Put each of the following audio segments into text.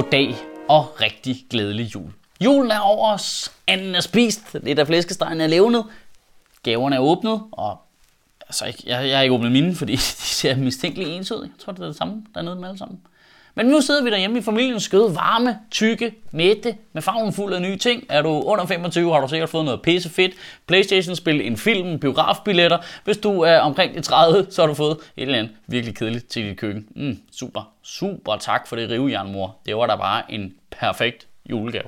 Goddag og rigtig glædelig jul. Julen er over os, anden er spist, lidt af flæskestegen er levnet, gaverne er åbnet, og altså, jeg, jeg har ikke åbnet mine, fordi de ser mistænkeligt ens ud. Jeg tror, det er det samme dernede med alle sammen. Men nu sidder vi derhjemme i familiens skød, varme, tykke, mætte, med farven fuld af nye ting. Er du under 25, har du sikkert fået noget pisse fedt. Playstation-spil, en film, biografbilletter. Hvis du er omkring de 30, så har du fået et eller andet virkelig kedeligt til dit køkken. Mm, super, super tak for det rivejern, mor. Det var da bare en perfekt julegave.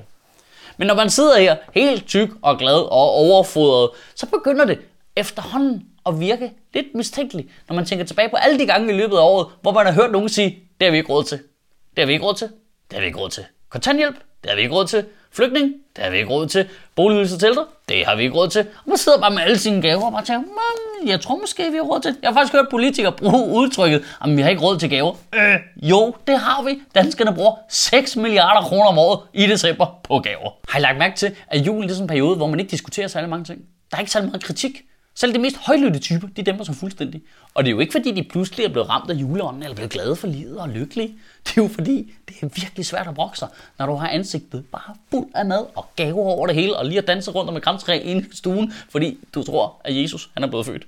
Men når man sidder her helt tyk og glad og overfodret, så begynder det efterhånden at virke lidt mistænkeligt, når man tænker tilbage på alle de gange i løbet af året, hvor man har hørt nogen sige, det har vi ikke råd til. Det har vi ikke råd til. Det har vi ikke råd til. Kontanthjælp? Det har vi ikke råd til. Flygtning? Det har vi ikke råd til. Boligydelse til ældre? Det har vi ikke råd til. Og man sidder bare med alle sine gaver og bare tænker, man, jeg tror måske, vi har råd til. Jeg har faktisk hørt politikere bruge udtrykket, at vi har ikke råd til gaver. Øh, jo, det har vi. Danskerne bruger 6 milliarder kroner om året i december på gaver. Har I lagt mærke til, at julen er sådan en periode, hvor man ikke diskuterer særlig mange ting? Der er ikke særlig meget kritik. Selv de mest højlytte typer, de dæmper sig fuldstændig. Og det er jo ikke fordi, de pludselig er blevet ramt af juleånden, eller blevet glade for livet og lykkelige. Det er jo fordi, det er virkelig svært at brokke sig, når du har ansigtet bare fuld af mad og gaver over det hele, og lige at danse rundt om et kramtræ inde i stuen, fordi du tror, at Jesus han er blevet født.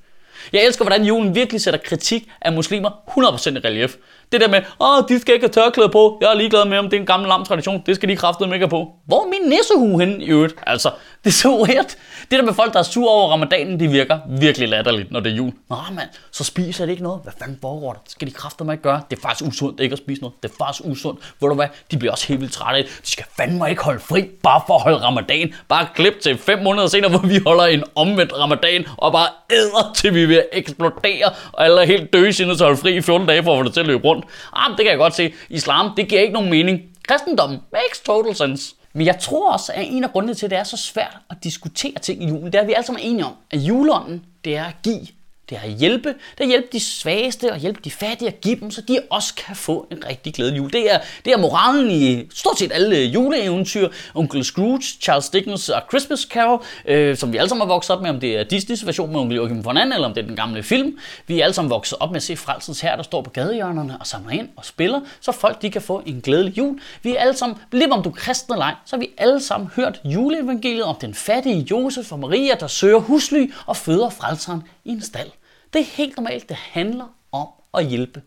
Jeg elsker, hvordan julen virkelig sætter kritik af muslimer 100% i relief. Det der med, åh, de skal ikke have tørklæde på. Jeg er ligeglad med, om det er en gammel lam tradition. Det skal de kraftede ikke på. Hvor er min nissehue henne i øvrigt? Altså, det er så weird. Det der med folk, der er sur over ramadanen, det virker virkelig latterligt, når det er jul. Nå mand, så spiser det ikke noget. Hvad fanden foregår der? Det skal de kraftede ikke gøre. Det er faktisk usundt ikke at spise noget. Det er faktisk usundt. Ved du hvad? De bliver også helt vildt trætte af det. De skal fandme ikke holde fri, bare for at holde ramadan. Bare klip til fem måneder senere, hvor vi holder en omvendt ramadan, og bare æder, til vi vil eksplodere, og alle er helt døde til at holde fri i 14 dage for at få det til at løbe rundt. Ah, det kan jeg godt se. Islam, det giver ikke nogen mening. Kristendommen makes total sense. Men jeg tror også, at en af grundene til, at det er så svært at diskutere ting i julen, det er, at vi alle sammen er enige om, at juleånden, det er at give det er at hjælpe. Det er at hjælpe de svageste og hjælpe de fattige og give dem, så de også kan få en rigtig glædelig jul. Det er, det er moralen i stort set alle juleeventyr. Onkel Scrooge, Charles Dickens og Christmas Carol, øh, som vi alle sammen har vokset op med, om det er Disneys version med onkel Joachim von Anden, eller om det er den gamle film. Vi er alle sammen vokset op med at se Frelsens her, der står på gadehjørnerne og samler ind og spiller, så folk de kan få en glædelig jul. Vi er alle sammen, lige om du er kristen eller ej, så har vi alle sammen hørt juleevangeliet om den fattige Josef og Maria, der søger husly og føder frelseren i en stald. Det er helt normalt, det handler om at hjælpe.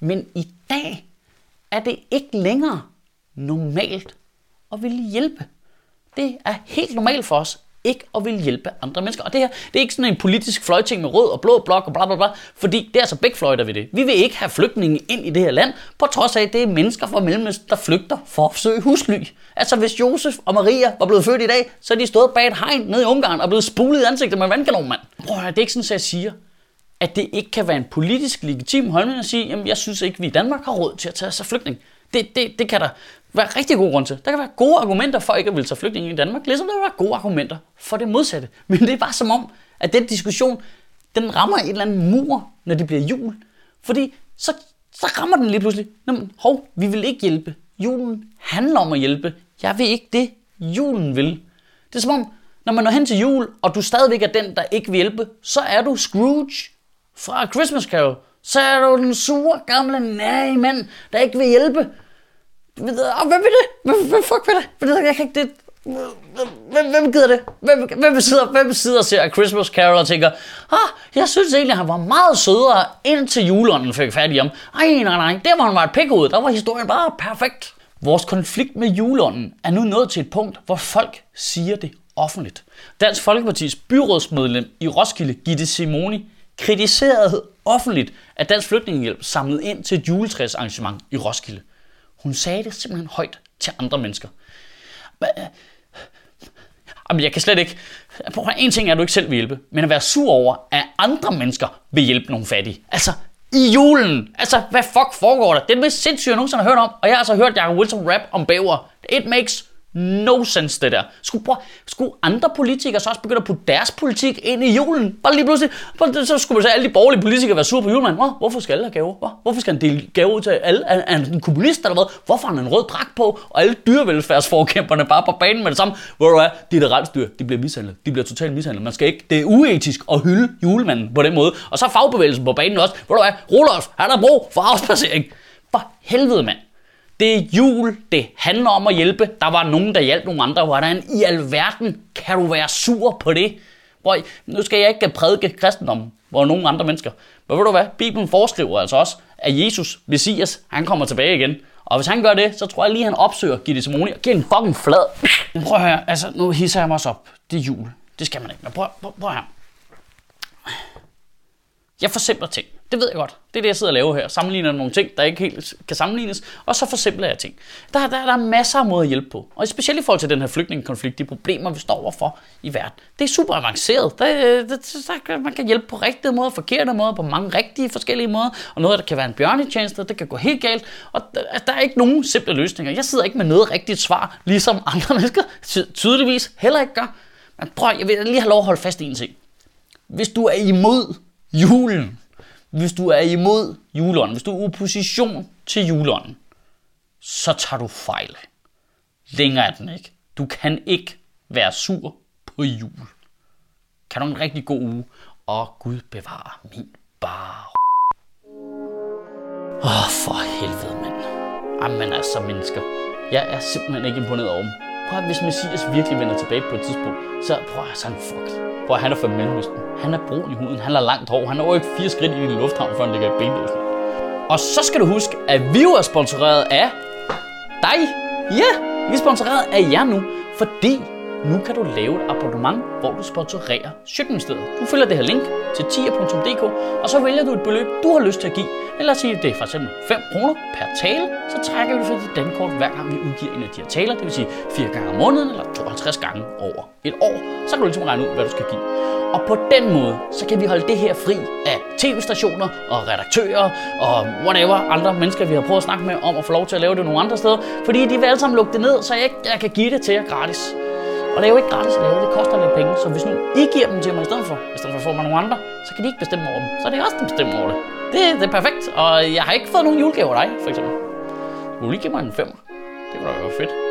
Men i dag er det ikke længere normalt at ville hjælpe. Det er helt normalt for os ikke at ville hjælpe andre mennesker. Og det her, det er ikke sådan en politisk fløjting med rød og blå blok og bla bla bla, fordi det er altså begge fløjter ved det. Vi vil ikke have flygtninge ind i det her land, på trods af, at det er mennesker fra Mellemøsten, der flygter for at søge husly. Altså hvis Josef og Maria var blevet født i dag, så er de stået bag et hegn nede i Ungarn og blevet spulet i ansigtet med vandkanon, mand. Prøv at høre, det er ikke sådan, at jeg siger, at det ikke kan være en politisk legitim holdning at sige, jamen jeg synes ikke, vi i Danmark har råd til at tage sig flygtning. Det, det, det kan der være rigtig god grund til. Der kan være gode argumenter for ikke at ville tage flygtninge i Danmark, ligesom der kan være gode argumenter for det modsatte. Men det er bare som om, at den diskussion, den rammer et eller andet mur, når det bliver jul. Fordi så, så rammer den lige pludselig. Jamen, hov, vi vil ikke hjælpe. Julen handler om at hjælpe. Jeg vil ikke det, julen vil. Det er som om, når man når hen til jul, og du stadigvæk er den, der ikke vil hjælpe, så er du Scrooge fra Christmas Carol, så er du den sure gamle nej mand, der ikke vil hjælpe. Hvem vil det? Hvem, fuck vil det? Jeg kan ikke det. Hvem, hvem gider det? Hvem, hvem, sidder, hvem sidder og ser Christmas Carol og tænker, ah, jeg synes egentlig, at han var meget sødere, indtil juleånden fik fat i ham. Ej, nej, nej, der var han var et pikhoved, der var historien bare perfekt. Vores konflikt med juleånden er nu nået til et punkt, hvor folk siger det offentligt. Dansk Folkepartis byrådsmedlem i Roskilde, Gitte Simoni, kritiserede offentligt, at Dansk Flygtningehjælp samlede ind til et juletræsarrangement i Roskilde. Hun sagde det simpelthen højt til andre mennesker. Jamen, jeg kan slet ikke... En ting er, at du ikke selv vil hjælpe, men at være sur over, at andre mennesker vil hjælpe nogle fattige. Altså, i julen. Altså, hvad fuck foregår der? Det er det mest sindssyge, jeg nogensinde har hørt om. Og jeg har altså hørt Jacob Wilson rap om bæver. It makes no sense, det der. Skulle, prøv, skulle andre politikere så også begynde at putte deres politik ind i julen? Bare lige pludselig, så skulle man så alle de borgerlige politikere være sure på julemanden. Hvor, hvorfor skal alle have gaver? Hvorfor skal han dele gaver ud til alle? Er, er han en kommunist eller hvad? Hvorfor har han en rød dragt på? Og alle dyrevelfærdsforkæmperne bare på banen med det samme. Hvor du er, de der rensdyr, de bliver mishandlet. De bliver totalt mishandlet. Man skal ikke, det er uetisk at hylde julemanden på den måde. Og så fagbevægelsen på banen også. Hvor du er, Rolof, han har brug for afspacering. For helvede, mand. Det er jul, det handler om at hjælpe. Der var nogen, der hjalp nogle andre. Hvordan i alverden kan du være sur på det? Hvor, nu skal jeg ikke prædike kristendom, hvor nogen andre mennesker. Men ved du hvad? Bibelen foreskriver altså også, at Jesus, Messias, han kommer tilbage igen. Og hvis han gør det, så tror jeg lige, han opsøger Gitte Simoni og giver en fucking flad. Prøv at høre, altså nu hisser jeg mig også op. Det er jul. Det skal man ikke. Men prøv, prøv, prøv at høre. Jeg forsimpler ting. Det ved jeg godt. Det er det, jeg sidder og laver her. Sammenligner nogle ting, der ikke helt kan sammenlignes, og så forsimpler jeg ting. Der, der, der er masser af måder at hjælpe på. Og specielt i forhold til den her flygtningekonflikt, de problemer, vi står overfor i verden. Det er super avanceret. Der, øh, der, der, man kan hjælpe på rigtige måder, forkerte måder, på mange rigtige forskellige måder. Og noget, der kan være en bjørnetjeneste, det kan gå helt galt. Og der, der er ikke nogen simple løsninger. Jeg sidder ikke med noget rigtigt svar, ligesom andre mennesker tydeligvis heller ikke gør. Men prøv, jeg vil lige have lov at holde fast i en ting. Hvis du er imod julen, hvis du er imod juleånden, hvis du er opposition til juleånden, så tager du fejl. Længere er den ikke. Du kan ikke være sur på jul. Kan du en rigtig god uge, og Gud bevare min bar. Åh, oh, for helvede, mand. Jamen altså, mennesker. Jeg er simpelthen ikke imponeret over dem. Prøv at, hvis Messias virkelig vender tilbage på et tidspunkt, så prøv at, så han fucked. Hvor han er fra Mellemøsten. Han er brun i huden. Han har langt hår. Han er over ikke fire skridt ind i lufthavn, før han ligger i benlåsen. Og så skal du huske, at vi jo er sponsoreret af dig. Ja, vi er sponsoreret af jer nu, fordi nu kan du lave et abonnement, hvor du sponsorerer Sjøtministeriet. Du følger det her link til tier.dk, og så vælger du et beløb, du har lyst til at give. Eller sige, at det er for eksempel 5 kroner per tale, så trækker vi for dit dankort hver gang vi udgiver en af de her taler, det vil sige 4 gange om måneden eller 52 gange over et år. Så kan du ligesom regne ud, hvad du skal give. Og på den måde, så kan vi holde det her fri af tv-stationer og redaktører og whatever andre mennesker, vi har prøvet at snakke med om at få lov til at lave det nogle andre steder. Fordi de vil alle sammen lukke det ned, så jeg, jeg kan give det til jer gratis. Og det er jo ikke gratis at lave, det koster lidt penge. Så hvis nu I giver dem til mig i stedet for, i stedet for at få mig nogle andre, så kan de ikke bestemme over dem. Så er det også, der bestemmer over det. Det, det er perfekt. Og jeg har ikke fået nogen julegaver af dig, for eksempel. Du vil lige give mig en femmer. Det kunne da være fedt.